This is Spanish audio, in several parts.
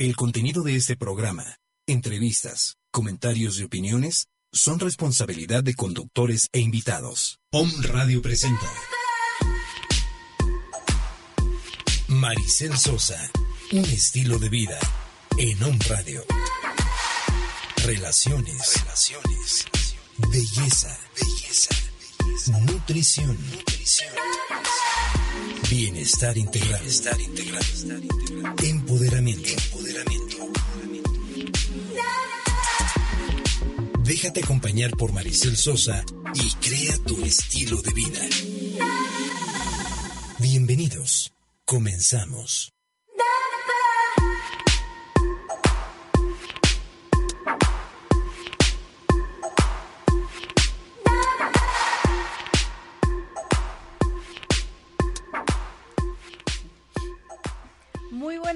El contenido de este programa, entrevistas, comentarios y opiniones son responsabilidad de conductores e invitados. POM Radio presenta Maricel Sosa, un estilo de vida en OM Radio. Relaciones, relaciones, belleza, belleza, nutrición, nutrición. Bienestar integral. Bienestar integral. Empoderamiento. Déjate acompañar por Maricel Sosa y crea tu estilo de vida. Bienvenidos. Comenzamos.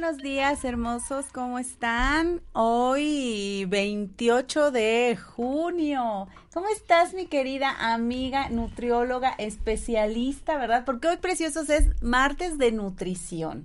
Buenos días, hermosos, ¿cómo están? Hoy 28 de junio. ¿Cómo estás, mi querida amiga nutrióloga especialista, verdad? Porque hoy, preciosos, es martes de nutrición.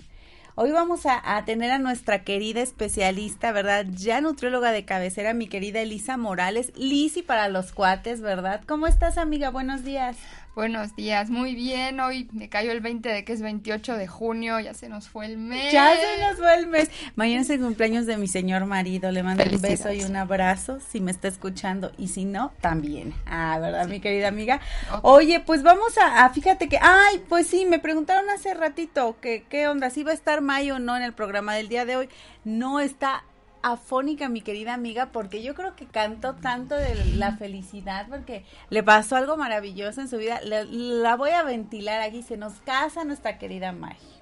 Hoy vamos a, a, tener a nuestra querida especialista, ¿verdad? Ya nutrióloga de cabecera, mi querida Elisa Morales. Lisi para los cuates, ¿verdad? ¿Cómo estás, amiga? Buenos días. Buenos días, muy bien. Hoy me cayó el 20 de que es 28 de junio, ya se nos fue el mes. Ya se nos fue el mes. Mañana es el cumpleaños de mi señor marido. Le mando un beso y un abrazo si me está escuchando y si no, también. Ah, ¿verdad, mi querida amiga? Okay. Oye, pues vamos a, a, fíjate que, ay, pues sí, me preguntaron hace ratito que qué onda, si va a estar Mayo o no en el programa del día de hoy. No está afónica, mi querida amiga, porque yo creo que cantó tanto de la felicidad, porque le pasó algo maravilloso en su vida. La, la voy a ventilar aquí, se nos casa nuestra querida Maggie.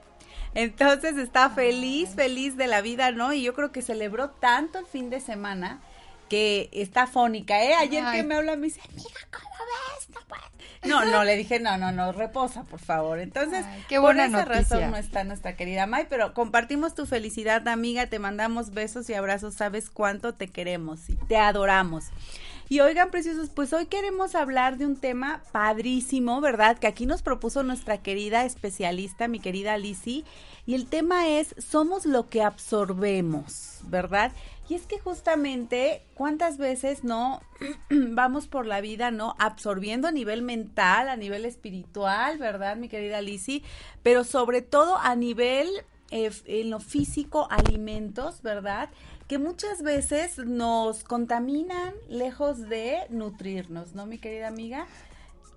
Entonces está feliz, feliz de la vida, ¿no? Y yo creo que celebró tanto el fin de semana que está afónica, ¿eh? Ayer Ay. que me habla me dice, amiga, ¿cómo ves? No, no, no, le dije, no, no, no, reposa, por favor. Entonces, Ay, qué buena por esa noticia. razón no está nuestra querida May, pero compartimos tu felicidad, amiga, te mandamos besos y abrazos, sabes cuánto te queremos y te adoramos. Y oigan, preciosos, pues hoy queremos hablar de un tema padrísimo, ¿verdad? Que aquí nos propuso nuestra querida especialista, mi querida Lizzie, y el tema es, somos lo que absorbemos, ¿verdad? Y es que justamente, ¿cuántas veces no vamos por la vida, no? Absorbiendo a nivel mental, a nivel espiritual, ¿verdad, mi querida Lizzie? Pero sobre todo a nivel, eh, en lo físico, alimentos, ¿verdad? Que muchas veces nos contaminan lejos de nutrirnos, ¿no, mi querida amiga?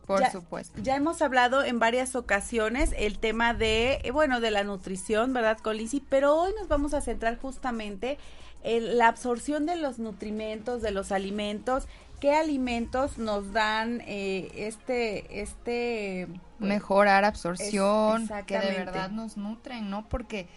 Por ya, supuesto. Ya hemos hablado en varias ocasiones el tema de, eh, bueno, de la nutrición, ¿verdad, Colisi? Pero hoy nos vamos a centrar justamente en la absorción de los nutrimentos, de los alimentos, qué alimentos nos dan eh, este, este... Mejorar absorción, es, que de verdad nos nutren, ¿no? Porque...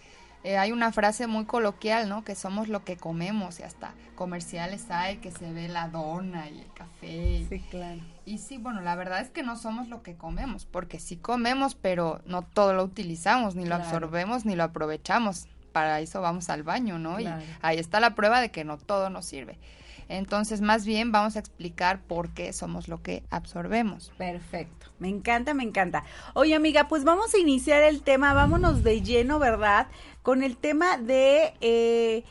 Eh, hay una frase muy coloquial, ¿no? Que somos lo que comemos y hasta comerciales hay que se ve la dona y el café. Sí, claro. Y sí, bueno, la verdad es que no somos lo que comemos, porque sí comemos, pero no todo lo utilizamos, ni lo claro. absorbemos, ni lo aprovechamos. Para eso vamos al baño, ¿no? Claro. Y ahí está la prueba de que no todo nos sirve. Entonces, más bien vamos a explicar por qué somos lo que absorbemos. Perfecto. Me encanta, me encanta. Oye, amiga, pues vamos a iniciar el tema, vámonos de lleno, ¿verdad? Con el tema de... Eh,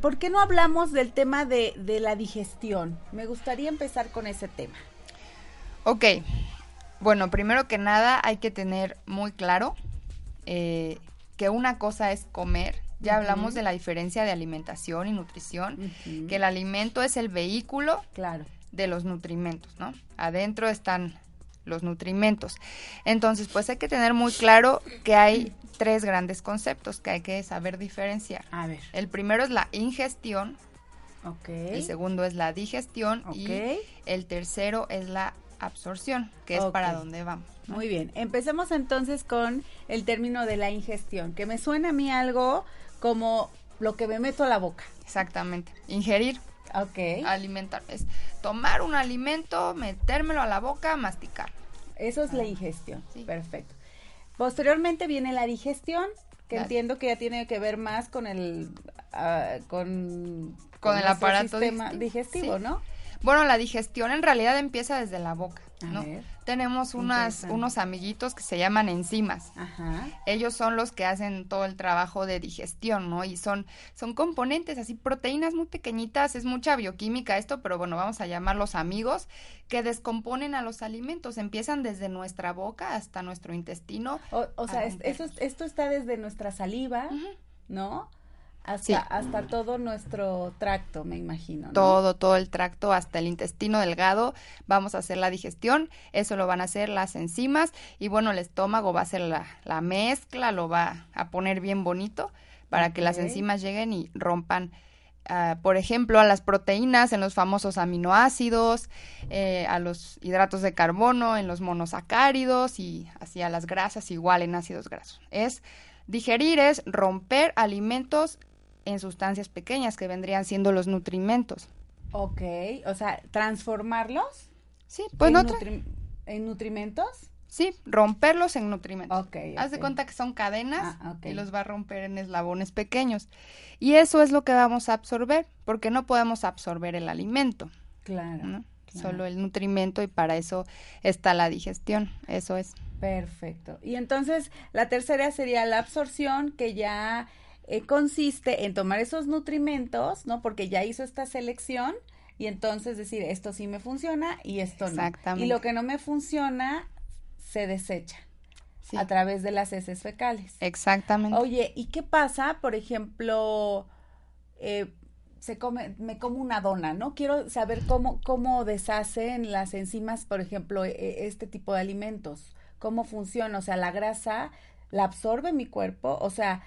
¿Por qué no hablamos del tema de, de la digestión? Me gustaría empezar con ese tema. Ok. Bueno, primero que nada hay que tener muy claro eh, que una cosa es comer ya uh -huh. hablamos de la diferencia de alimentación y nutrición, uh -huh. que el alimento es el vehículo claro. de los nutrimentos, ¿no? Adentro están los nutrimentos. Entonces, pues hay que tener muy claro que hay tres grandes conceptos que hay que saber diferenciar. A ver. El primero es la ingestión. Okay. El segundo es la digestión. Okay. Y el tercero es la absorción, que es okay. para dónde vamos. ¿no? Muy bien. Empecemos entonces con el término de la ingestión, que me suena a mí algo como lo que me meto a la boca. Exactamente. Ingerir. Ok. Alimentar. Es tomar un alimento, metérmelo a la boca, masticar. Eso es ah. la ingestión. Sí. Perfecto. Posteriormente viene la digestión, que la... entiendo que ya tiene que ver más con el uh, con, con, con, el aparato sistema digestivo, sí. ¿no? Bueno, la digestión en realidad empieza desde la boca. ¿no? Tenemos unas, unos amiguitos que se llaman enzimas. Ajá. Ellos son los que hacen todo el trabajo de digestión, ¿no? Y son, son componentes, así, proteínas muy pequeñitas, es mucha bioquímica esto, pero bueno, vamos a llamarlos amigos, que descomponen a los alimentos, empiezan desde nuestra boca hasta nuestro intestino. O, sea, eso, esto está desde nuestra saliva, ¿no? Hasta, hasta todo nuestro tracto, me imagino. Todo, todo el tracto, hasta el intestino delgado, vamos a hacer la digestión, eso lo van a hacer las enzimas y bueno, el estómago va a hacer la, la mezcla, lo va a poner bien bonito para que las enzimas lleguen y rompan, ah, por ejemplo, a las proteínas en los famosos aminoácidos, eh, a los hidratos de carbono en los monosacáridos y así a las grasas igual en ácidos grasos. Es digerir es romper alimentos en sustancias pequeñas que vendrían siendo los nutrimentos. Ok, o sea, transformarlos. Sí, pues en, en nutrimentos. Sí, romperlos en nutrimentos. Ok. Haz de cuenta que son cadenas ah, y los va a romper en eslabones pequeños. Y eso es lo que vamos a absorber, porque no podemos absorber el alimento. Claro. Solo el nutrimento y para eso está la digestión. Eso es. Perfecto. Y entonces la tercera sería la absorción, que ya eh, consiste en tomar esos nutrimentos, ¿no? Porque ya hizo esta selección y entonces decir, esto sí me funciona y esto Exactamente. no. Y lo que no me funciona, se desecha. a través de las heces fecales. Exactamente. Oye, ¿y qué pasa, por ejemplo, eh, se come, me como una dona, ¿no? Quiero saber cómo, cómo deshacen las enzimas, por ejemplo, e, e, este tipo de alimentos, cómo funciona, o sea, la grasa la absorbe mi cuerpo, o sea,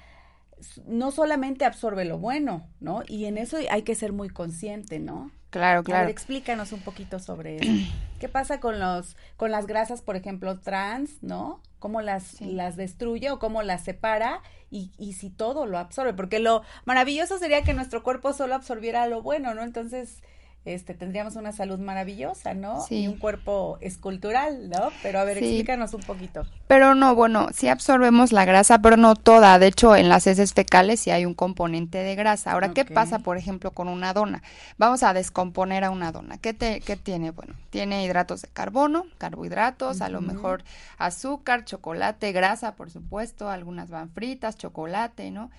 no solamente absorbe lo bueno, ¿no? Y en eso hay que ser muy consciente, ¿no? Claro, claro. A ver, explícanos un poquito sobre eso. ¿Qué pasa con los con las grasas, por ejemplo, trans, ¿no? ¿Cómo las las destruye o cómo las separa y, y si todo lo absorbe? Porque lo maravilloso sería que nuestro cuerpo solo absorbiera lo bueno, ¿no? Entonces, este, tendríamos una salud maravillosa, ¿no? Sí. Y un cuerpo escultural, ¿no? Pero a ver, explícanos un poquito. Pero no, bueno, sí absorbemos la grasa, pero no toda. De hecho, en las heces fecales sí hay un componente de grasa. Ahora, ¿qué pasa, por ejemplo, con una dona? Vamos a descomponer a una dona. ¿Qué, te, qué tiene? Bueno, tiene hidratos de carbono, carbohidratos, a lo mejor azúcar, chocolate, grasa, por supuesto. Algunas van fritas, chocolate, ¿no?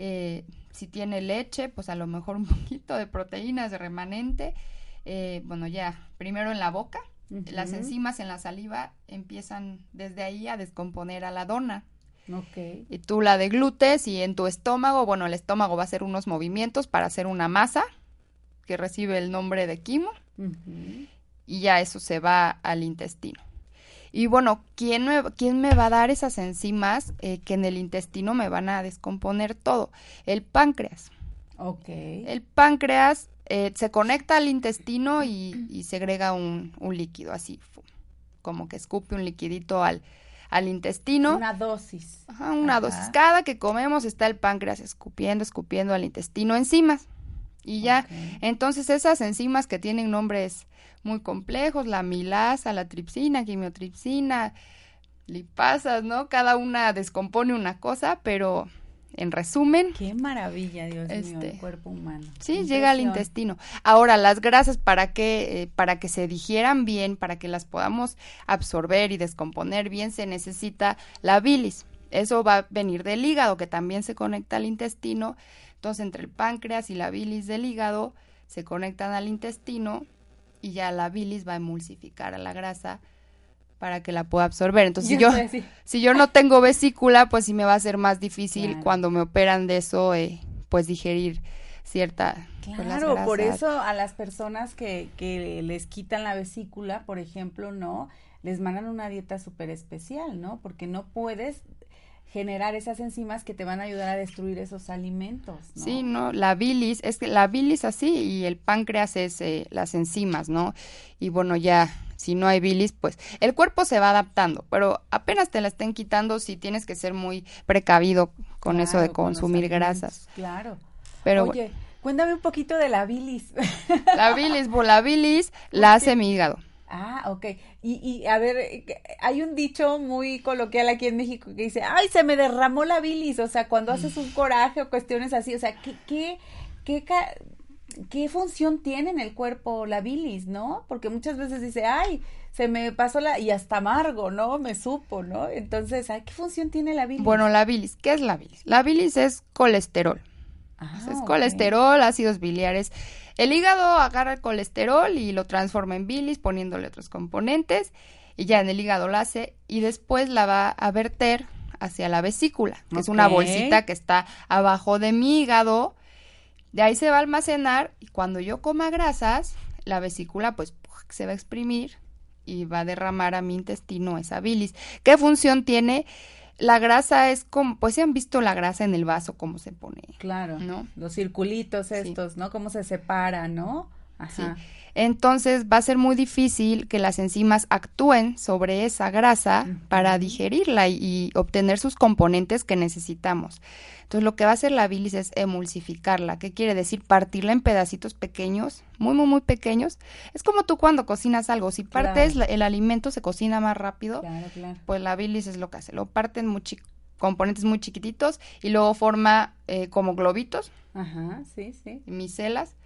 Eh, si tiene leche, pues a lo mejor un poquito de proteínas de remanente. Eh, bueno, ya, primero en la boca, las enzimas en la saliva empiezan desde ahí a descomponer a la dona. Okay. Y tú la deglutes y en tu estómago, bueno, el estómago va a hacer unos movimientos para hacer una masa que recibe el nombre de quimo y ya eso se va al intestino. Y bueno, ¿quién me, quién me va a dar esas enzimas eh, que en el intestino me van a descomponer todo? El páncreas. Ok. El páncreas eh, se conecta al intestino y, segrega un, un, líquido, así, como que escupe un liquidito al, al intestino. Una dosis. Ajá, una dosis. Cada que comemos está el páncreas escupiendo, escupiendo al intestino enzimas. Y ya, entonces esas enzimas que tienen nombres muy complejos, la milasa, la tripsina, quimiotripsina, lipasas, ¿no? Cada una descompone una cosa, pero en resumen. Qué maravilla, Dios mío, el este, cuerpo humano. Sí, llega al intestino. Ahora, las grasas, para que, eh, para que se digieran bien, para que las podamos absorber y descomponer bien, se necesita la bilis. Eso va a venir del hígado, que también se conecta al intestino entonces, entre el páncreas y la bilis del hígado se conectan al intestino y ya la bilis va a emulsificar a la grasa para que la pueda absorber. Entonces, si yo, si yo no tengo vesícula, pues sí me va a ser más difícil cuando me operan de eso, eh, pues digerir cierta... Pues, claro, por eso a las personas que, que les quitan la vesícula, por ejemplo, ¿no? Les mandan una dieta súper especial, ¿no? Porque no puedes generar esas enzimas que te van a ayudar a destruir esos alimentos. ¿no? Sí, no, la bilis, es que la bilis así y el páncreas es eh, las enzimas, ¿no? Y bueno, ya si no hay bilis, pues el cuerpo se va adaptando, pero apenas te la estén quitando, sí tienes que ser muy precavido con eso de consumir grasas. Claro. Pero Oye, cuéntame un poquito de la bilis. La bilis, la bilis la hace mi hígado. Ah, ok. Y, y a ver, eh, hay un dicho muy coloquial aquí en México que dice, ay, se me derramó la bilis, o sea, cuando haces un coraje o cuestiones así, o sea, ¿qué, qué, qué, qué función tiene en el cuerpo la bilis, ¿no? Porque muchas veces dice, ay, se me pasó la, y hasta amargo, ¿no? Me supo, ¿no? Entonces, ¿qué función tiene la bilis? Bueno, la bilis, ¿qué es la bilis? La bilis es colesterol. Ah, es colesterol, ácidos biliares. El hígado agarra el colesterol y lo transforma en bilis poniéndole otros componentes y ya en el hígado la hace y después la va a verter hacia la vesícula, que es una bolsita que está abajo de mi hígado. De ahí se va a almacenar y cuando yo coma grasas, la vesícula pues se va a exprimir y va a derramar a mi intestino esa bilis. ¿Qué función tiene? La grasa es como, pues se han visto la grasa en el vaso, cómo se pone. Claro, ¿no? Los circulitos estos, ¿no? Cómo se separa, ¿no? Así. Entonces va a ser muy difícil que las enzimas actúen sobre esa grasa para digerirla y, obtener sus componentes que necesitamos. Entonces lo que va a hacer la bilis es emulsificarla. ¿Qué quiere decir? Partirla en pedacitos pequeños, muy, muy, muy pequeños. Es como tú cuando cocinas algo. Si partes el alimento se cocina más rápido, pues la bilis es lo que hace. Lo parten muy componentes muy chiquititos y luego forma eh, como globitos. Ajá, sí, sí. Micelas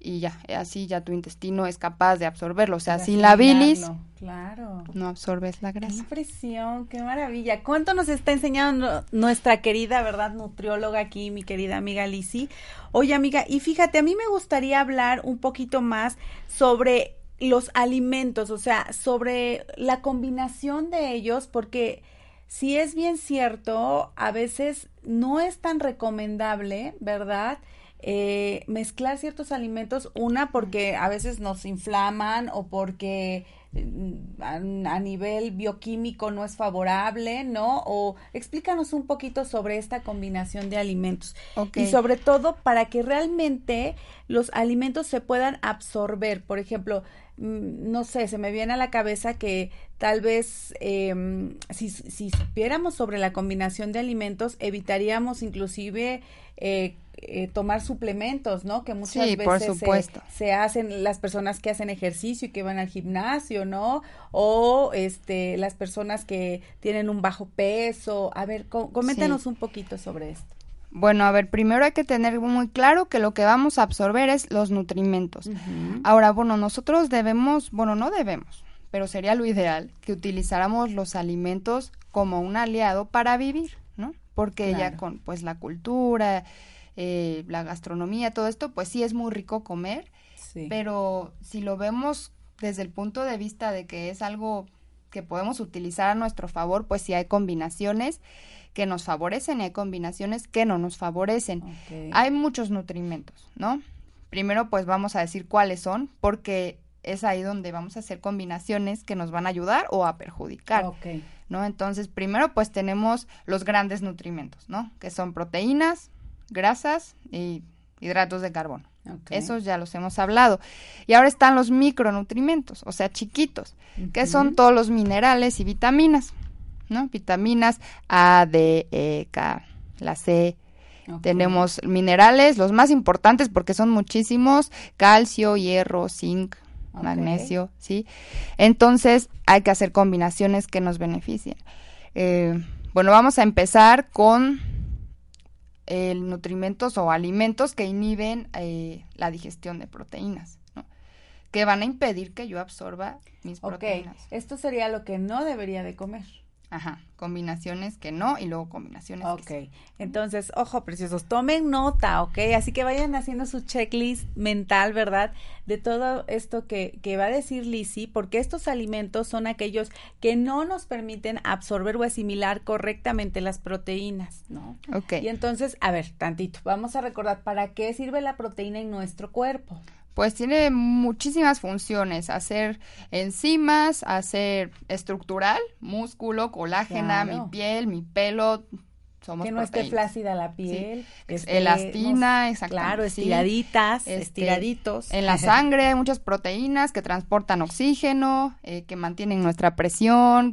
y ya, así ya tu intestino es capaz de absorberlo. O sea, sin la bilis, claro. no absorbes la grasa. Qué impresión, qué maravilla. ¿Cuánto nos está enseñando nuestra querida, verdad, nutrióloga aquí, mi querida amiga Lisi? Oye, amiga, y fíjate, a mí me gustaría hablar un poquito más sobre los alimentos, o sea, sobre la combinación de ellos, porque si es bien cierto, a veces no es tan recomendable, ¿verdad? Eh, mezclar ciertos alimentos, una porque a veces nos inflaman o porque mm, a, nivel bioquímico no es favorable, ¿no? O explícanos un poquito sobre esta combinación de alimentos. Y sobre todo para que realmente los alimentos se puedan absorber. Por ejemplo, mm, no sé, se me viene a la cabeza que tal vez eh, si, si supiéramos sobre la combinación de alimentos, evitaríamos inclusive eh, eh, tomar suplementos, ¿no? Que muchas veces Se, hacen las personas que hacen ejercicio y que van al gimnasio, ¿no? O este las personas que tienen un bajo peso. A ver, coméntanos un poquito sobre esto. Bueno, a ver, primero hay que tener muy claro que lo que vamos a absorber es los nutrimentos. Ahora, bueno, nosotros debemos, bueno, no debemos, pero sería lo ideal que utilizáramos los alimentos como un aliado para vivir, ¿no? Porque ya con pues la cultura, eh, la gastronomía, todo esto, pues sí es muy rico comer, pero si lo vemos desde el punto de vista de que es algo que podemos utilizar a nuestro favor, pues sí hay combinaciones que nos favorecen y hay combinaciones que no nos favorecen. Hay muchos nutrimentos, ¿no? Primero pues vamos a decir cuáles son, porque es ahí donde vamos a hacer combinaciones que nos van a ayudar o a perjudicar. ¿No? Entonces, primero pues tenemos los grandes nutrimentos, ¿no? Que son proteínas, grasas y hidratos de carbono. Esos ya los hemos hablado. Y ahora están los micronutrimentos, o sea, chiquitos, que son todos los minerales y vitaminas, ¿no? Vitaminas A, D, E, K, la C. Tenemos minerales, los más importantes porque son muchísimos, calcio, hierro, zinc, magnesio, ¿sí? Entonces hay que hacer combinaciones que nos beneficien. Eh, bueno, vamos a empezar con el nutrimentos o alimentos que inhiben eh, la digestión de proteínas, ¿no? que van a impedir que yo absorba mis proteínas. Esto sería lo que no debería de comer. Ajá, combinaciones que no y luego combinaciones que sí. entonces, ojo preciosos, tomen nota, ¿ok? Así que vayan haciendo su checklist mental, ¿verdad? De todo esto que, que va a decir Lizzie, porque estos alimentos son aquellos que no nos permiten absorber o asimilar correctamente las proteínas, ¿no? Ok. Y entonces, a ver, tantito, vamos a recordar para qué sirve la proteína en nuestro cuerpo pues tiene muchísimas funciones, hacer enzimas, hacer estructural, músculo, colágena, mi piel, mi pelo, somos que no esté flácida la piel, elastina, exactamente. Claro, estiraditas, este, estiraditos. En la sangre hay muchas proteínas que transportan oxígeno, eh, que mantienen nuestra presión.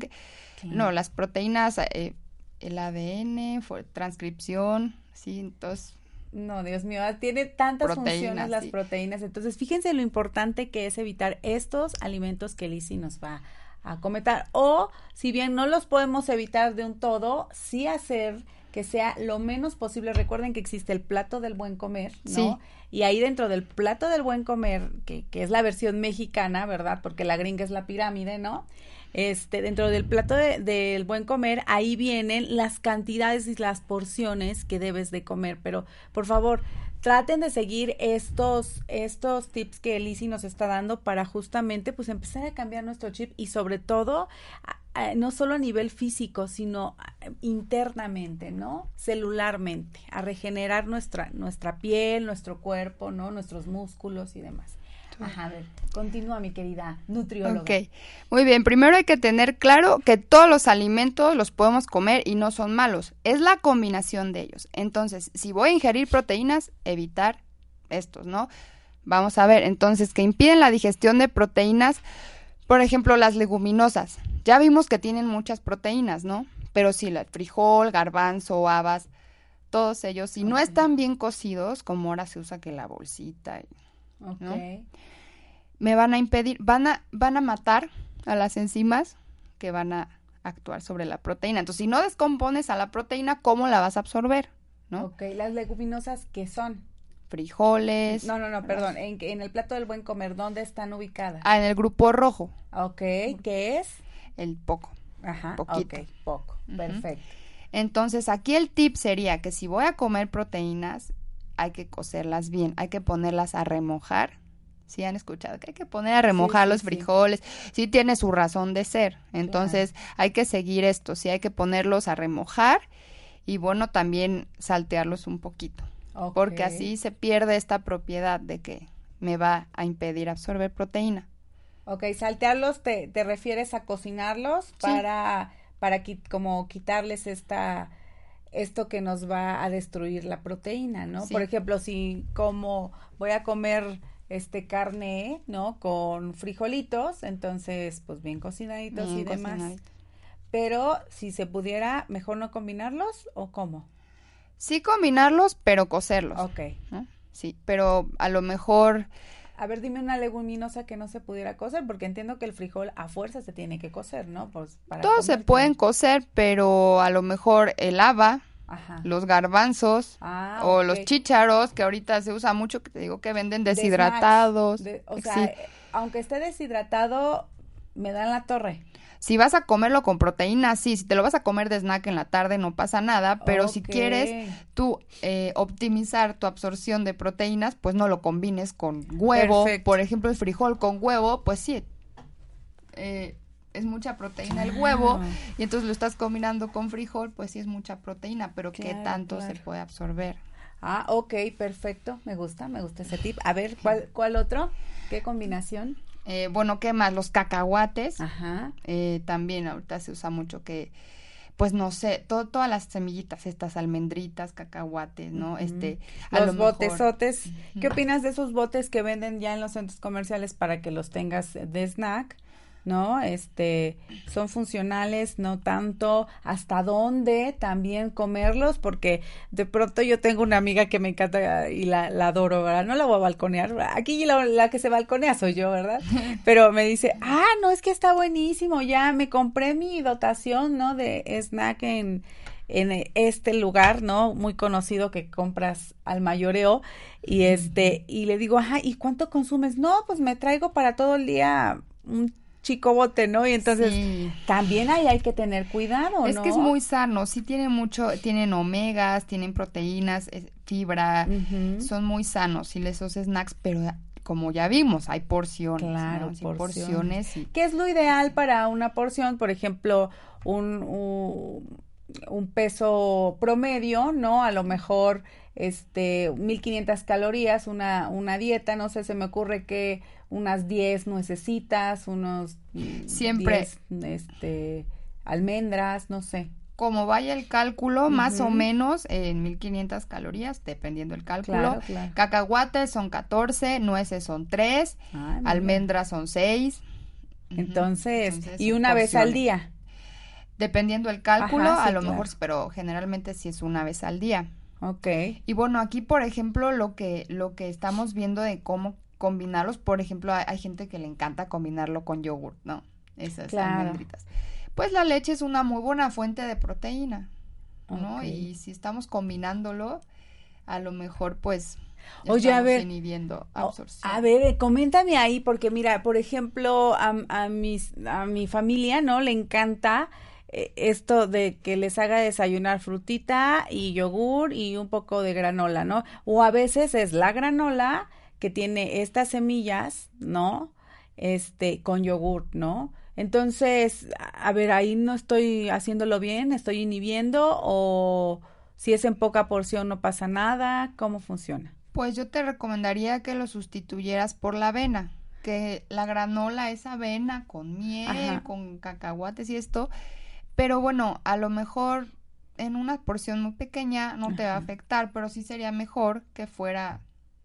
No, las proteínas, eh, el ADN, transcripción, sí, entonces no, Dios mío, tiene tantas funciones las proteínas. Entonces, fíjense lo importante que es evitar estos alimentos que Lizzie nos va a comentar. O, si bien no los podemos evitar de un todo, sí hacer que sea lo menos posible. Recuerden que existe el plato del buen comer, ¿no? Y ahí dentro del plato del buen comer, que, que es la versión mexicana, ¿verdad? Porque la gringa es la pirámide, ¿no? Este, dentro del plato del buen comer, ahí vienen las cantidades y las porciones que debes de comer. Pero, por favor, traten de seguir estos, estos tips que Lizzie nos está dando para justamente pues empezar a cambiar nuestro chip y sobre todo no solo a nivel físico, sino internamente, ¿no? Celularmente, a regenerar nuestra, nuestra piel, nuestro cuerpo, ¿no? Nuestros músculos y demás. Ajá, a ver, continúa mi querida nutrióloga. Ok, muy bien. Primero hay que tener claro que todos los alimentos los podemos comer y no son malos. Es la combinación de ellos. Entonces, si voy a ingerir proteínas, evitar estos, ¿no? Vamos a ver, entonces, que impiden la digestión de proteínas, por ejemplo, las leguminosas. Ya vimos que tienen muchas proteínas, ¿no? Pero si el frijol, garbanzo, habas, todos ellos, si no están bien cocidos, como ahora se usa que la bolsita, me van a impedir, van a, van a matar a las enzimas que van a actuar sobre la proteína. Entonces, si no descompones a la proteína, ¿cómo la vas a absorber? ¿No? Ok, las leguminosas, ¿qué son? Frijoles. No, no, no, perdón. En, en el plato del buen comer, ¿dónde están ubicadas? Ah, en el grupo rojo. Ok, ¿qué es? El poco. Ajá, Poquito. ok, poco. Perfecto. Entonces, aquí el tip sería que si voy a comer proteínas, hay que cocerlas bien, hay que ponerlas a remojar si han escuchado que hay que poner a remojar los frijoles, sí. tiene su razón de ser. Entonces hay que seguir esto, sí hay que ponerlos a remojar y bueno, también saltearlos un poquito. Porque así se pierde esta propiedad de que me va a impedir absorber proteína. Ok, saltearlos te, te refieres a cocinarlos para, para como quitarles esta esto que nos va a destruir la proteína, ¿no? Por ejemplo, si como voy a comer este carne, ¿no? Con frijolitos, entonces pues bien cocinaditos y demás. Pero si se pudiera, mejor no combinarlos o cómo? Sí combinarlos, pero cocerlos. Ok. Sí, pero a lo mejor... A ver, dime una leguminosa que no se pudiera cocer, porque entiendo que el frijol a fuerza se tiene que cocer, ¿no? Pues para Todos se pueden cocer, pero a lo mejor el haba, los garbanzos ah, o los chícharos, que ahorita se usa mucho, que te digo que venden deshidratados. o sea, aunque esté deshidratado, me dan la torre. Si vas a comerlo con proteína, sí. Si te lo vas a comer de snack en la tarde, no pasa nada. Pero si quieres tú eh, optimizar tu absorción de proteínas, pues no lo combines con huevo. Por ejemplo, el frijol con huevo, pues sí. Eh, es mucha proteína el huevo y entonces lo estás combinando con frijol, pues sí es mucha proteína, pero ¿qué tanto se puede absorber? Ah, ok, perfecto, me gusta, me gusta ese tip. A ver, ¿cuál, cuál otro? ¿Qué combinación? Eh, bueno, ¿qué más? Los cacahuates. Ajá. Eh, también ahorita se usa mucho que, pues no sé, todas las semillitas, estas almendritas, cacahuates, ¿no? Este, los botesotes. ¿Qué opinas de esos botes que venden ya en los centros comerciales para que los tengas de snack? ¿No? Este, son funcionales, no tanto hasta dónde también comerlos, porque de pronto yo tengo una amiga que me encanta y la, la adoro, ¿verdad? No la voy a balconear, aquí la, la, que se balconea soy yo, ¿verdad? Pero me dice, ah, no, es que está buenísimo, ya me compré mi dotación, ¿no? De snack en, en este lugar, ¿no? Muy conocido que compras al mayoreo y este, y le digo, ajá, ¿y cuánto consumes? No, pues me traigo para todo el día un chico bote, ¿no? Y entonces también ahí hay que tener cuidado, Es que es muy sano, sí tiene mucho, tienen omegas, tienen proteínas, fibra, son muy sanos, y les snacks, pero como ya vimos, hay porciones. Claro, porciones. ¿Qué es lo ideal para una porción? Por ejemplo, un, un, un peso promedio, ¿no? A lo mejor este 1500 calorías, una, una dieta, no sé, se me ocurre que unas 10 nuecesitas, unos siempre este almendras, no sé. Como vaya el cálculo, más o menos en 1500 calorías, dependiendo el cálculo. Cacahuates son 14, nueces son 3, almendras son 6. Entonces, y una vez al día. Dependiendo el cálculo, a lo mejor, pero generalmente sí es una vez al día. Ok. Y bueno, aquí, por ejemplo, lo que, lo que estamos viendo de cómo combinarlos, por ejemplo, hay, gente que le encanta combinarlo con yogurt, ¿no? Esas almendritas. Pues la leche es una muy buena fuente de proteína. ¿no? Y si estamos combinándolo, a lo mejor pues Oye, a ver, inhibiendo absorción. A ver, coméntame ahí, porque mira, por ejemplo, a, a, mis, a mi familia, ¿no? Le encanta eh, esto de que les haga desayunar frutita y yogur y un poco de granola, ¿no? O a veces es la granola que tiene estas semillas, ¿no? Este, con yogur, ¿no? Entonces, a ver, ahí no estoy haciéndolo bien, estoy inhibiendo o si es en poca porción no pasa nada, ¿cómo funciona? Pues yo te recomendaría que lo sustituyeras por la avena, que la granola es avena con miel, con cacahuates y esto, pero bueno, a lo mejor en una porción muy pequeña no te va a afectar, pero sí sería mejor que fuera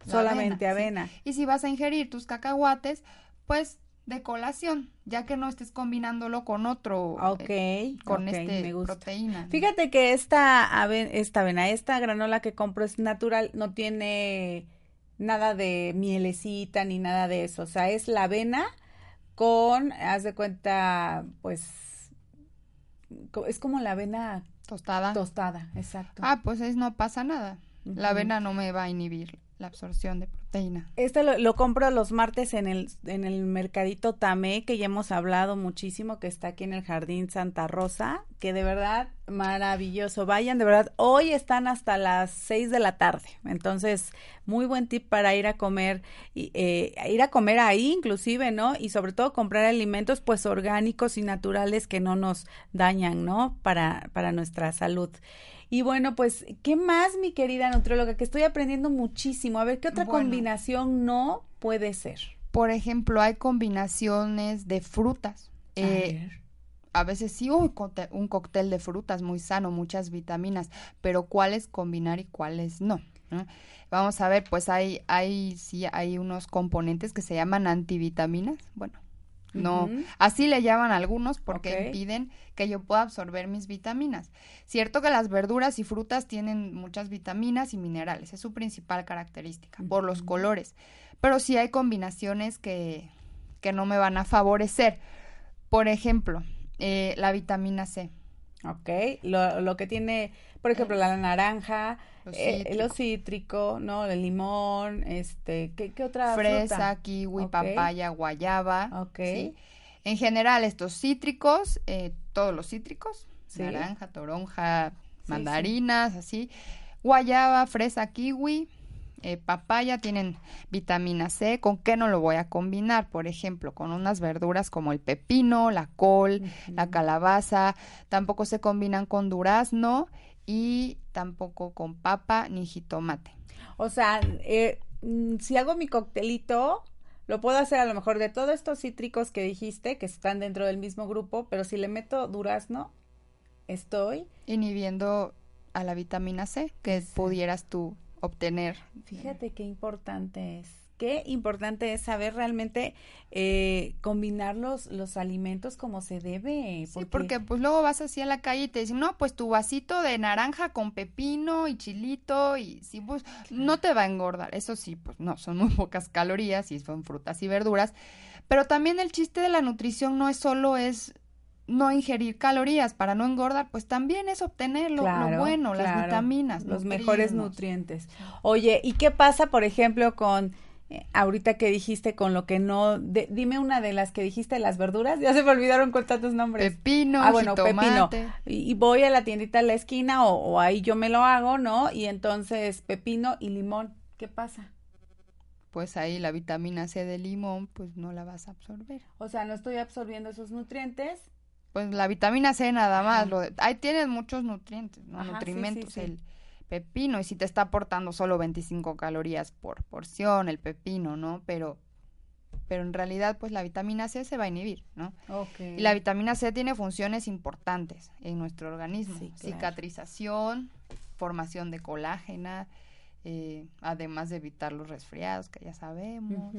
solamente avena. Y si vas a ingerir tus cacahuates, pues de colación, ya que no estés combinándolo con otro, eh, ok con este proteína. Fíjate que esta, esta avena, esta granola que compro es natural, no tiene nada de mielecita ni nada de eso, o sea, es la avena con, haz de cuenta, pues, es como la avena tostada. Tostada, exacto. Ah, pues es, no pasa nada. La avena no me va a inhibir la absorción de proteína. Este lo, compro los martes en el, en el mercadito Tamé, que ya hemos hablado muchísimo, que está aquí en el Jardín Santa Rosa, que de verdad maravilloso. Vayan, de verdad, hoy están hasta las seis de la tarde. Entonces, muy buen tip para ir a comer, eh, ir a comer ahí inclusive, ¿no? Y sobre todo comprar alimentos pues orgánicos y naturales que no nos dañan, ¿no? Para, para nuestra salud. Y bueno, pues, ¿qué más, mi querida nutrióloga? Que estoy aprendiendo muchísimo. A ver, ¿qué otra combinación no puede ser? Por ejemplo, hay combinaciones de frutas. A, eh, a veces sí, un cóctel de frutas muy sano, muchas vitaminas, pero cuáles combinar y cuáles no. Vamos a ver, pues hay, hay, sí, hay unos componentes que se llaman antivitaminas. Bueno, no, así le llaman algunos porque impiden que yo pueda absorber mis vitaminas. Cierto que las verduras y frutas tienen muchas vitaminas y minerales, es su principal característica, por los colores. Pero sí hay combinaciones que, que no me van a favorecer. Por ejemplo, eh, la vitamina C. Ok, lo, lo que tiene, por ejemplo, la naranja, eh, lo cítrico, ¿no? El limón, este, ¿qué, qué otra Fresa, kiwi, papaya, guayaba. Ok. En general, estos cítricos, eh, todos los cítricos, naranja, toronja, mandarinas, así. Guayaba, fresa, kiwi, eh, papaya tienen vitamina C. ¿Con qué no lo voy a combinar? Por ejemplo, con unas verduras como el pepino, la col, la calabaza. Tampoco se combinan con durazno y tampoco con papa ni jitomate. O sea, eh, mm, si hago mi coctelito, lo puedo hacer a lo mejor de todos estos cítricos que dijiste, que están dentro del mismo grupo, pero si le meto durazno, estoy inhibiendo a la vitamina C que pudieras tú obtener. Fíjate qué importante es. Qué importante es saber realmente eh, combinar los, los alimentos como se debe. Porque... Sí, porque pues luego vas así a la calle y te dicen, no, pues tu vasito de naranja con pepino y chilito y sí, pues no te va a engordar. Eso sí, pues no, son muy pocas calorías y son frutas y verduras. Pero también el chiste de la nutrición no es solo es no ingerir calorías para no engordar, pues también es obtener lo, bueno, las vitaminas, los mejores nutrientes. Oye, ¿y qué pasa, por ejemplo, con eh, ahorita que dijiste con lo que no, dime una de las que dijiste, las verduras, ya se me olvidaron con tantos nombres. Pepino, ah, bueno, pepino. Y, voy a la tiendita a la esquina o, o ahí yo me lo hago, ¿no? Y entonces pepino y limón, ¿qué pasa? pues ahí la vitamina C del limón, pues no la vas a absorber. O sea, no estoy absorbiendo esos nutrientes pues la vitamina C nada más, lo ahí tienes muchos nutrientes, ¿no? nutrimentos, el pepino, y si te está aportando solo 25 calorías por porción, el pepino, ¿no? Pero, pero en realidad, pues la vitamina C se va a inhibir, ¿no? Y la vitamina C tiene funciones importantes en nuestro organismo, cicatrización, formación de colágena, eh, además de evitar los resfriados, que ya sabemos.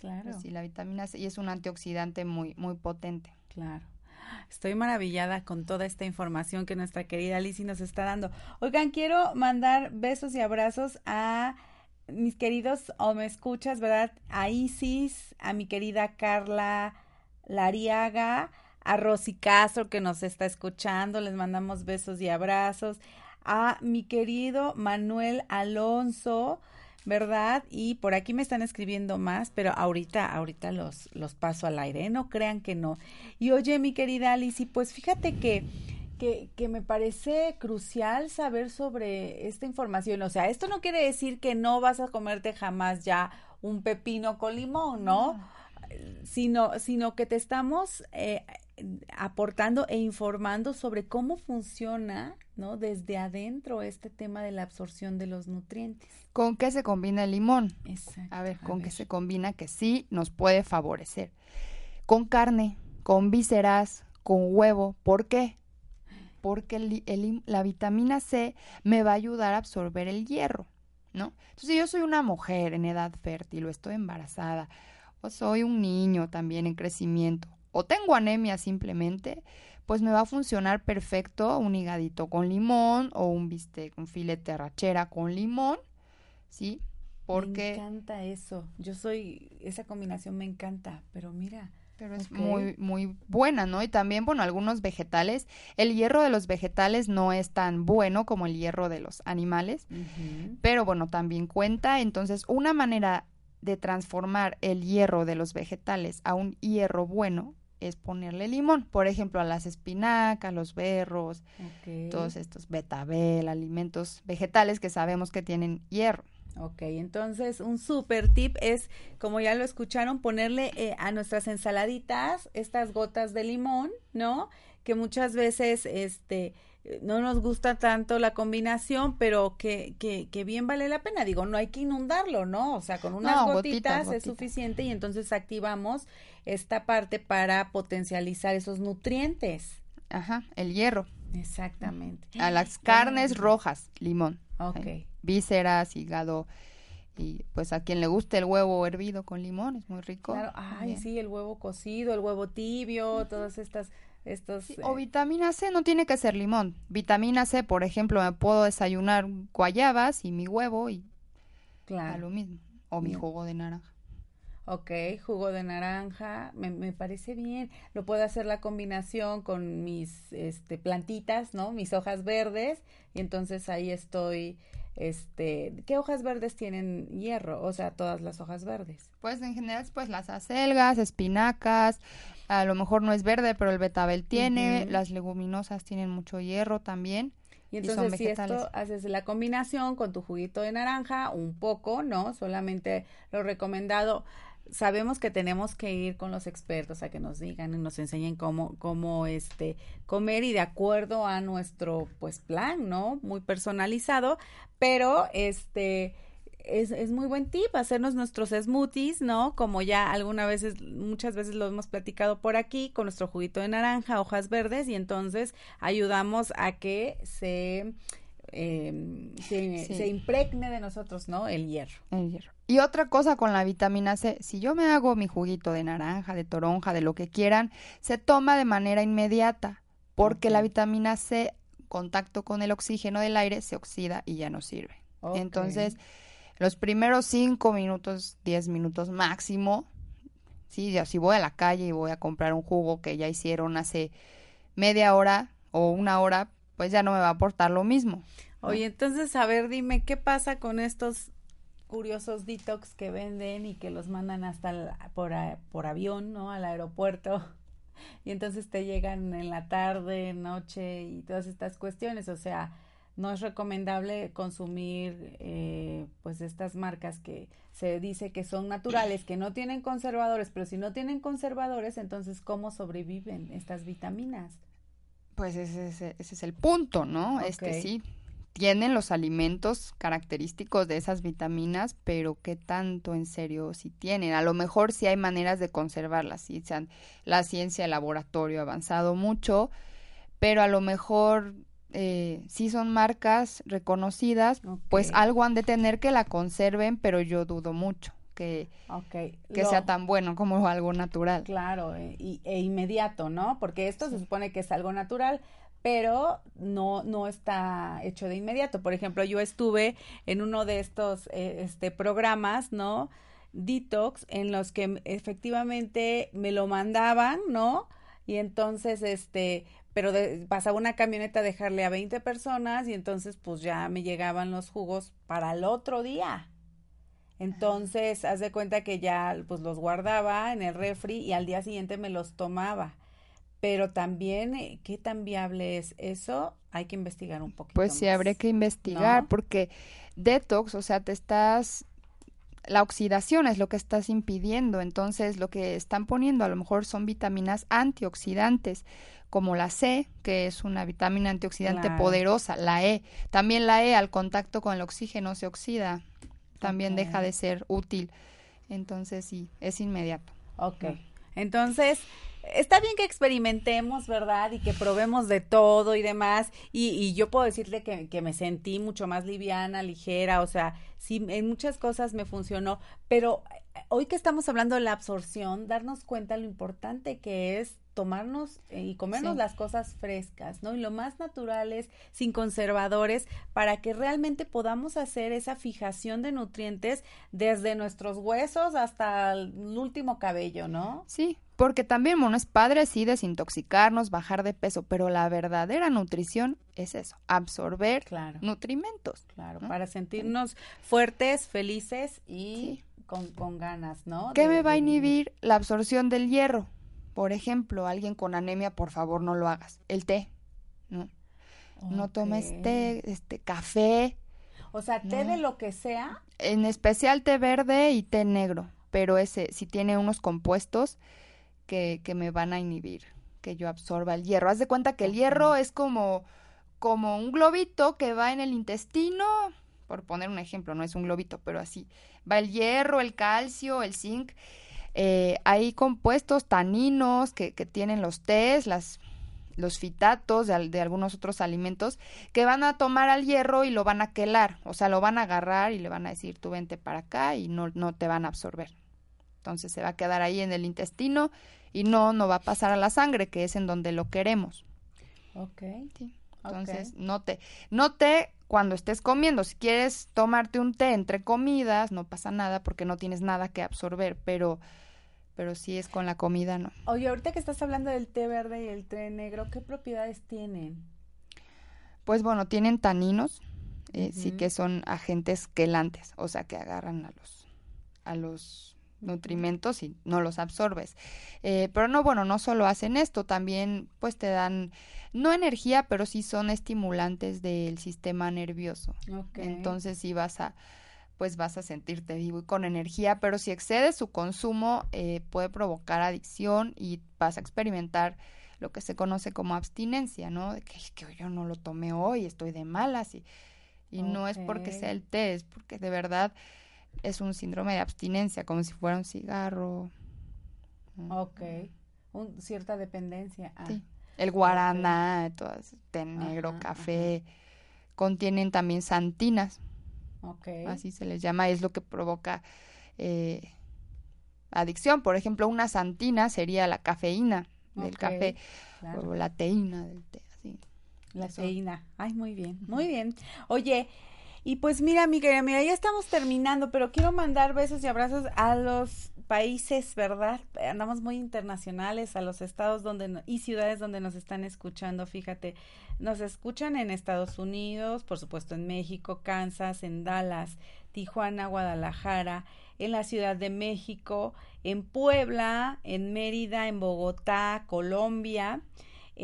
claro. Sí, la vitamina C, y es un antioxidante muy, muy potente. Claro. Estoy maravillada con toda esta información que nuestra querida Lizzie nos está dando. Oigan, quiero mandar besos y abrazos a mis queridos, o me escuchas, ¿verdad? A Isis, a mi querida Carla Lariaga, a Rosy Castro que nos está escuchando, les mandamos besos y abrazos, a mi querido Manuel Alonso, ¿verdad? Y por aquí me están escribiendo más, pero ahorita, ahorita los, los paso al aire, ¿eh? no crean que no. Y oye, mi querida Alice, pues fíjate que, que, que me parece crucial saber sobre esta información. O sea, esto no quiere decir que no vas a comerte jamás ya un pepino con limón, ¿no? Sino, sino que te estamos eh, aportando e informando sobre cómo funciona, ¿no? Desde adentro este tema de la absorción de los nutrientes. ¿Con qué se combina el limón? A ver, ¿con qué se combina que sí nos puede favorecer? Con carne, con vísceras, con huevo. ¿Por qué? Porque la vitamina C me va a ayudar a absorber el hierro, ¿no? Entonces, si yo soy una mujer en edad fértil o estoy embarazada o soy un niño también en crecimiento o tengo anemia simplemente, pues me va a funcionar perfecto un higadito con limón o un bistec, un filete rachera con limón, ¿sí? Porque... Me encanta eso. Yo soy, esa combinación me encanta, pero mira. Pero es muy, muy buena, ¿no? Y también, bueno, algunos vegetales, el hierro de los vegetales no es tan bueno como el hierro de los animales, pero bueno, también cuenta. Entonces, una manera de transformar el hierro de los vegetales a un hierro bueno es ponerle limón. Por ejemplo, a las espinacas, los berros, todos estos betabel, alimentos vegetales que sabemos que tienen hierro. Ok, entonces un super tip es, como ya lo escucharon, ponerle eh, a nuestras ensaladitas estas gotas de limón, ¿no? Que muchas veces, este, no nos gusta tanto la combinación, pero que, que, que, bien vale la pena. Digo, no hay que inundarlo, ¿no? O sea, con unas gotitas es suficiente y entonces activamos esta parte para potencializar esos nutrientes. Ajá, el hierro. Exactamente. A las carnes rojas, limón. Ok. Vísceras, hígado, y pues a quien le guste el huevo hervido con limón, es muy rico. Claro, ay, sí, el huevo cocido, el huevo tibio, todas estas estos o eh, vitamina C no tiene que ser limón. Vitamina C, por ejemplo, me puedo desayunar guayabas y mi huevo y claro. lo mismo o mi jugo de naranja. Ok, jugo de naranja, me, me, parece bien. Lo puedo hacer la combinación con mis este, plantitas, ¿no? Mis hojas verdes. Y entonces ahí estoy, este, ¿qué hojas verdes tienen hierro? O sea, todas las hojas verdes. Pues en general, pues las acelgas, espinacas, a lo mejor no es verde, pero el betabel tiene. Las leguminosas tienen mucho hierro también. Y entonces si esto haces la combinación con tu juguito de naranja, un poco, ¿no? Solamente lo recomendado sabemos que tenemos que ir con los expertos a que nos digan y nos enseñen cómo, cómo este, comer y de acuerdo a nuestro pues plan, ¿no? Muy personalizado, pero este es, es muy buen tip hacernos nuestros smoothies, ¿no? Como ya alguna veces, muchas veces lo hemos platicado por aquí, con nuestro juguito de naranja, hojas verdes, y entonces ayudamos a que se eh, se, impregne de nosotros, ¿no? El hierro. El hierro. Y otra cosa con la vitamina C, si yo me hago mi juguito de naranja, de toronja, de lo que quieran, se toma de manera inmediata, porque la vitamina C, contacto con el oxígeno del aire, se oxida y ya no sirve. Entonces, los primeros cinco minutos, diez minutos máximo, sí, ya si voy a la calle y voy a comprar un jugo que ya hicieron hace media hora o una hora, pues ya no me va a aportar lo mismo. Oye, entonces, a ver, dime, ¿qué pasa con estos curiosos detox que venden y que los mandan hasta por, por avión, ¿no? Al aeropuerto. Y entonces te llegan en la tarde, noche y todas estas cuestiones. O sea, no es recomendable consumir eh, pues estas marcas que se dice que son naturales, que no tienen conservadores, pero si no tienen conservadores, entonces ¿cómo sobreviven estas vitaminas? Pues ese, ese, es el punto, ¿no? Este sí, tienen los alimentos característicos de esas vitaminas, pero qué tanto en serio si tienen. A lo mejor sí hay maneras de conservarlas, sí, la ciencia, el laboratorio ha avanzado mucho, pero a lo mejor eh, sí son marcas reconocidas, pues algo han de tener que la conserven, pero yo dudo mucho que, que sea tan bueno como algo natural. Claro, e, e inmediato, ¿no? Porque esto se supone que es algo natural, pero no, no está hecho de inmediato. Por ejemplo, yo estuve en uno de estos eh, este, programas, ¿no? Detox, en los que efectivamente me lo mandaban, ¿no? Y entonces, este, pero pasaba una camioneta a dejarle a 20 personas y entonces pues ya me llegaban los jugos para el otro día. Entonces, haz de cuenta que ya pues los guardaba en el refri y al día siguiente me los tomaba. Pero también, eh, ¿qué tan viable es eso? Hay que investigar un poquito. Pues sí, habría que investigar porque detox, o sea, te estás la oxidación es lo que estás impidiendo, entonces lo que están poniendo a lo mejor son vitaminas antioxidantes, como la C, que es una vitamina antioxidante poderosa, la E. También la E al contacto con el oxígeno se oxida, también deja de ser útil. Entonces sí, es inmediato. Ok. Entonces, está bien que experimentemos, ¿verdad? Y que probemos de todo y demás. Y, y yo puedo decirle que, que, me sentí mucho más liviana, ligera, o sea, sí, en muchas cosas me funcionó, pero eh, hoy que estamos hablando de la absorción, darnos cuenta lo importante que es tomarnos eh, y comernos las cosas frescas, ¿no? Y lo más naturales, sin conservadores, para que realmente podamos hacer esa fijación de nutrientes desde nuestros huesos hasta el último cabello, ¿no? Sí, porque también, bueno, es padre sí desintoxicarnos, bajar de peso, pero la verdadera nutrición es eso, absorber nutrimentos. Claro, para sentirnos fuertes, felices y con, con, ganas, ¿no? ¿Qué me va a inhibir la absorción del hierro? Por ejemplo, alguien con anemia, por favor, no lo hagas. El té, ¿no? No tomes té, este, café. O sea, té de lo que sea. En especial té verde y té negro, pero ese si tiene unos compuestos que, que me van a inhibir, que yo absorba el hierro. Haz de cuenta que el hierro es como, como un globito que va en el intestino, por poner un ejemplo, no es un globito, pero así. Va el hierro, el calcio, el zinc eh, hay compuestos taninos que, que tienen los tés, las, los fitatos de, de, algunos otros alimentos que van a tomar al hierro y lo van a quelar, o sea, lo van a agarrar y le van a decir tú vente para acá y no, no te van a absorber. Entonces se va a quedar ahí en el intestino y no, no va a pasar a la sangre, que es en donde lo queremos. Ok. Sí. Entonces, no te, no te cuando estés comiendo, si quieres tomarte un té entre comidas, no pasa nada porque no tienes nada que absorber, pero pero si es con la comida, no. Oye, ahorita que estás hablando del té verde y el té negro, ¿qué propiedades tienen? Pues bueno, tienen taninos, eh, sí que son agentes quelantes, o sea que agarran a los, a los nutrimentos y no los absorbes. Eh, pero no, bueno, no solo hacen esto, también pues te dan, no energía, pero sí son estimulantes del sistema nervioso. Entonces sí vas a, pues vas a sentirte vivo y con energía, pero si excedes su consumo eh, puede provocar adicción y vas a experimentar lo que se conoce como abstinencia, ¿no? De que, que yo no lo tomé hoy, estoy de malas y, y no es porque sea el té, es porque de verdad es un síndrome de abstinencia, como si fuera un cigarro. Ok, un, cierta dependencia. Ah. Sí. El guaraná, todo té negro, café, contienen también santinas. Okay. Así se les llama, es lo que provoca eh, adicción. Por ejemplo, una santina sería la cafeína del café o la teína del té, así. La teína. Ay, muy bien, muy bien. Oye, y pues mira, mi querida mira, ya estamos terminando, pero quiero mandar besos y abrazos a los países, ¿verdad? Andamos muy internacionales, a los estados donde y ciudades donde nos están escuchando, fíjate, nos escuchan en Estados Unidos, por supuesto en México, Kansas, en Dallas, Tijuana, Guadalajara, en la Ciudad de México, en Puebla, en Mérida, en Bogotá, Colombia,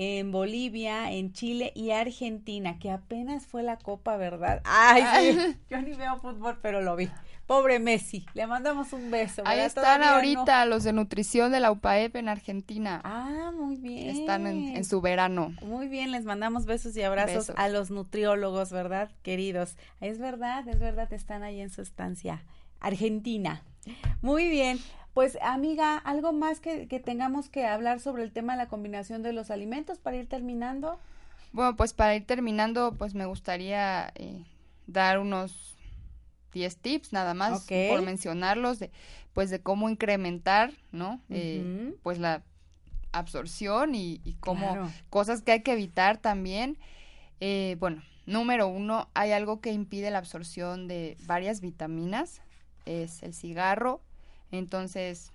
en Bolivia, en Chile y Argentina, que apenas fue la Copa, ¿verdad? Ay, sí. yo ni veo fútbol, pero lo vi. Pobre Messi, le mandamos un beso. Ahí están ahorita los de nutrición de la UPAEP en Argentina. Ah, muy bien. Están en, su verano. Muy bien, les mandamos besos y abrazos a los nutriólogos, ¿verdad, queridos? Es verdad, es verdad, están ahí en su estancia. Argentina. Muy bien. Pues amiga, ¿algo más que, tengamos que hablar sobre el tema de la combinación de los alimentos para ir terminando? Bueno, pues para ir terminando, pues me gustaría eh, dar unos 10 tips nada más por mencionarlos de pues de cómo incrementar, ¿no? Eh, pues la absorción y, y cómo cosas que hay que evitar también. Eh, bueno, número uno, hay algo que impide la absorción de varias vitaminas, es el cigarro, entonces,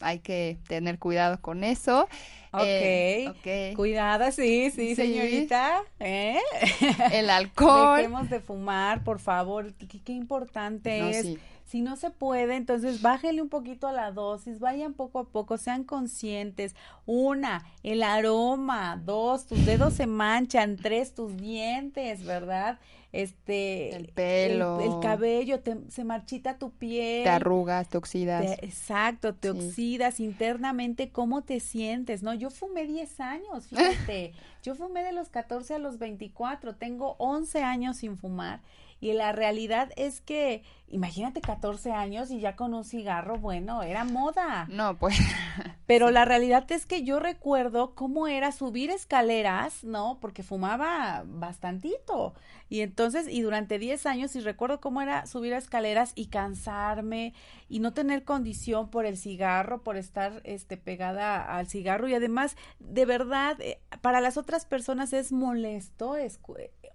hay que tener cuidado con eso. Ok, eh, cuidado, sí, sí, señorita. ¿eh? El alcohol. Dejemos de fumar, por favor, qué, importante es. Si no se puede, entonces bájele un poquito a la dosis, vayan poco a poco, sean conscientes. Una, el aroma. Dos, tus dedos se manchan. Tres, tus dientes, ¿verdad? Este el pelo. el, cabello se marchita tu piel. Te arrugas te oxidas. Exacto te oxidas internamente cómo te sientes no yo fumé 10 años fíjate. Yo fumé de los 14 a los 24 tengo 11 años sin fumar y la realidad es que, imagínate 14 años y ya con un cigarro, bueno, era moda. No, pues. Pero la realidad es que yo recuerdo cómo era subir escaleras, ¿no? Porque fumaba bastantito. Y entonces, y durante 10 años, y recuerdo cómo era subir escaleras y cansarme y no tener condición por el cigarro, por estar este, pegada al cigarro. Y además, de verdad, eh, para las otras personas es molesto es,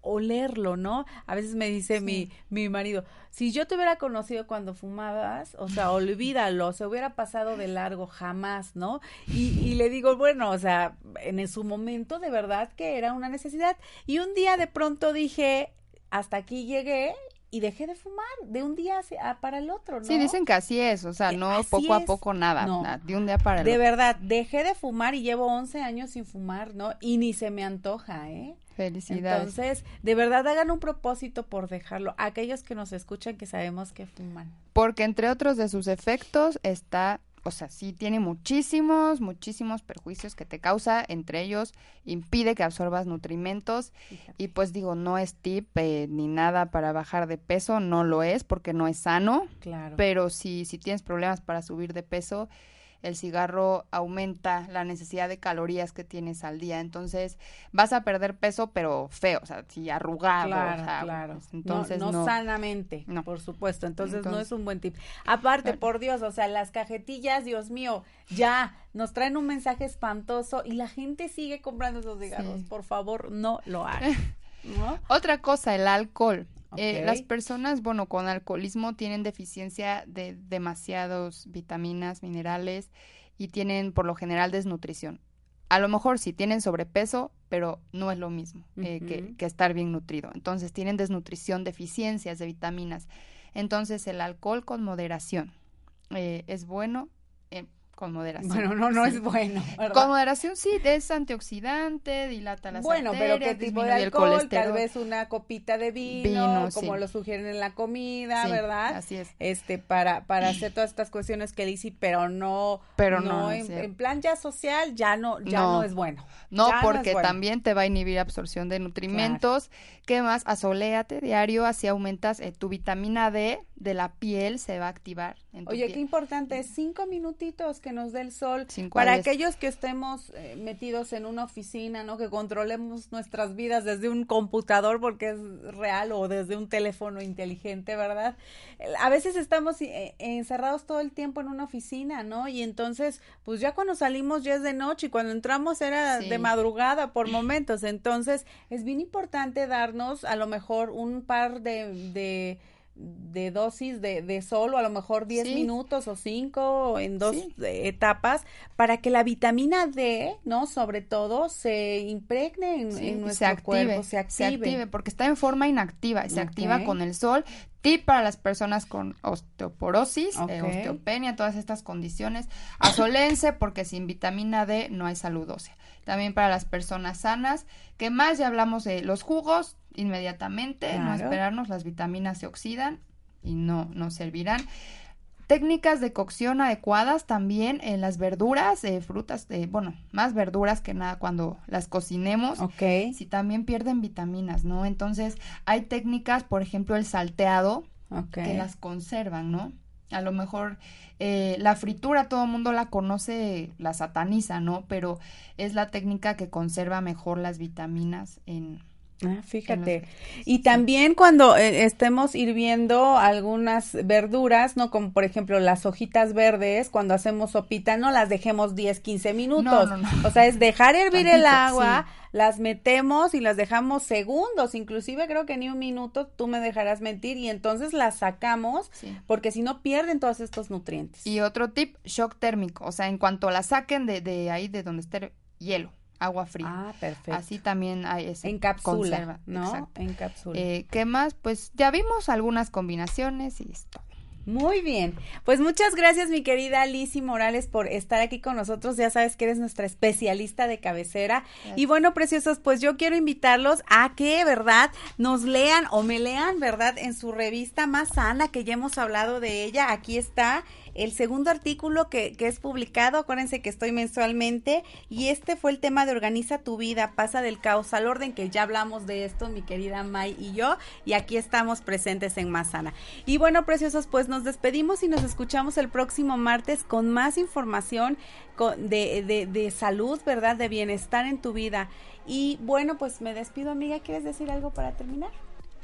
olerlo, ¿no? A veces me dice mi, mi marido, si yo te hubiera conocido cuando fumabas, o sea, olvídalo, se hubiera pasado de largo, jamás, ¿no? Y, y le digo, bueno, o sea, en su momento de verdad que era una necesidad. Y un día de pronto dije, hasta aquí llegué y dejé de fumar de un día para el otro, ¿no? Sí, dicen que así es, o sea, no poco a poco nada, nada, de un día para el de otro. De verdad, dejé de fumar y llevo 11 años sin fumar, ¿no? Y ni se me antoja, ¿eh? Felicidades. Entonces, de verdad hagan un propósito por dejarlo. Aquellos que nos escuchan que sabemos que fuman. Porque entre otros de sus efectos está o sea, sí tiene muchísimos, muchísimos perjuicios que te causa, entre ellos impide que absorbas nutrimentos y pues digo, no es tip eh, ni nada para bajar de peso, no lo es porque no es sano, claro. pero si, si tienes problemas para subir de peso, el cigarro aumenta la necesidad de calorías que tienes al día. Entonces, vas a perder peso, pero feo, o sea, si arrugado. Claro, claro. Pues, entonces, no, sanamente, no. por supuesto. Entonces, no es un buen tip. Aparte, por Dios, o sea, las cajetillas, Dios mío, ya nos traen un mensaje espantoso y la gente sigue comprando esos cigarros. Por favor, no lo hagan. Otra cosa, el alcohol. Eh, las personas, bueno, con alcoholismo tienen deficiencia de demasiados vitaminas, minerales y tienen por lo general desnutrición. A lo mejor sí tienen sobrepeso, pero no es lo mismo eh, que, estar bien nutrido. Entonces tienen desnutrición, deficiencias de vitaminas. Entonces el alcohol con moderación eh, es bueno con moderación. Bueno, no, no es bueno. Con moderación sí, es antioxidante, dilata las Bueno, pero ¿qué tipo de alcohol? Tal vez una copita de vino, como lo sugieren en la comida, ¿verdad? Así es. Este, para, para hacer todas estas cuestiones que dice, pero no, pero no, en, plan ya social, ya no, ya no, es bueno. No, porque también te va a inhibir absorción de nutrimentos. ¿Qué más? Asoléate diario, así aumentas eh, tu vitamina D de la piel, se va a activar. Oye, qué importante, cinco minutitos que nos dé el sol. para aquellos que estemos eh, metidos en una oficina, ¿no? Que controlemos nuestras vidas desde un computador porque es real o desde un teléfono inteligente, ¿verdad? A veces estamos eh, encerrados todo el tiempo en una oficina, ¿no? Y entonces, pues ya cuando salimos ya es de noche y cuando entramos era de madrugada por momentos. Entonces, es bien importante darnos a lo mejor un par de de dosis de, de sol o a lo mejor 10 minutos o 5 en dos etapas para que la vitamina D, ¿no? Sobre todo se impregne en, nuestro se cuerpo, se active. porque está en forma inactiva y se activa con el sol. Tip para las personas con osteoporosis, eh, osteopenia, todas estas condiciones. Asolense porque sin vitamina D no hay salud ósea. También para las personas sanas, que más ya hablamos de los jugos, inmediatamente, no esperarnos, las vitaminas se oxidan y no, no servirán. Técnicas de cocción adecuadas también en las verduras, eh, frutas, eh, bueno, más verduras que nada cuando las cocinemos. Ok. Si también pierden vitaminas, ¿no? Entonces, hay técnicas, por ejemplo, el salteado, que las conservan, ¿no? A lo mejor eh, la fritura todo el mundo la conoce, la sataniza, ¿no? Pero es la técnica que conserva mejor las vitaminas en, Ah, fíjate. Y también cuando eh, estemos hirviendo algunas verduras, ¿no? Como por ejemplo las hojitas verdes, cuando hacemos sopita, no las dejemos 10, 15 minutos. O sea, es dejar hervir el agua, las metemos y las dejamos segundos, inclusive creo que ni un minuto, tú me dejarás mentir, y entonces las sacamos, porque si no pierden todos estos nutrientes. Y otro tip, shock térmico, o sea, en cuanto la saquen de, de ahí, de donde esté hielo agua fría. Ah, perfecto. Así también hay ese en cápsula, ¿no? En cápsula. Eh, ¿Qué más? Pues ya vimos algunas combinaciones y esto. Muy bien. Pues muchas gracias, mi querida Lizzy Morales, por estar aquí con nosotros. Ya sabes que eres nuestra especialista de cabecera. Y bueno, preciosos, pues yo quiero invitarlos a que, ¿verdad?, nos lean o me lean, ¿verdad?, en su revista más sana, que ya hemos hablado de ella. Aquí está el segundo artículo que, que, es publicado, acuérdense que estoy mensualmente, y este fue el tema de Organiza tu vida, pasa del caos al orden, que ya hablamos de esto, mi querida May y yo, y aquí estamos presentes en Masana. Y bueno, preciosos, pues nos despedimos y nos escuchamos el próximo martes con más información de, de, de salud, ¿verdad? De bienestar en tu vida. Y bueno, pues me despido, amiga. ¿Quieres decir algo para terminar?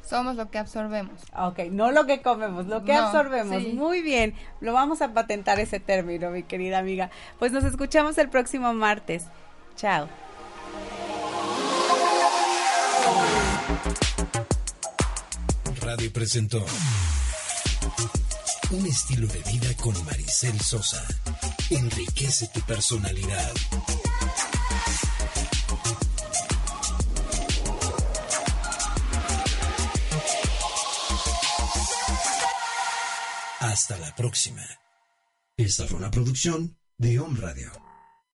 Somos lo que absorbemos. Ok, no lo que comemos, lo que absorbemos. Muy bien, lo vamos a patentar ese término, mi querida amiga. Pues nos escuchamos el próximo martes. Chao. Radio presentó un estilo de vida con Maricel Sosa. Enriquece tu personalidad. Hasta la próxima. Esta fue una producción de Home Radio.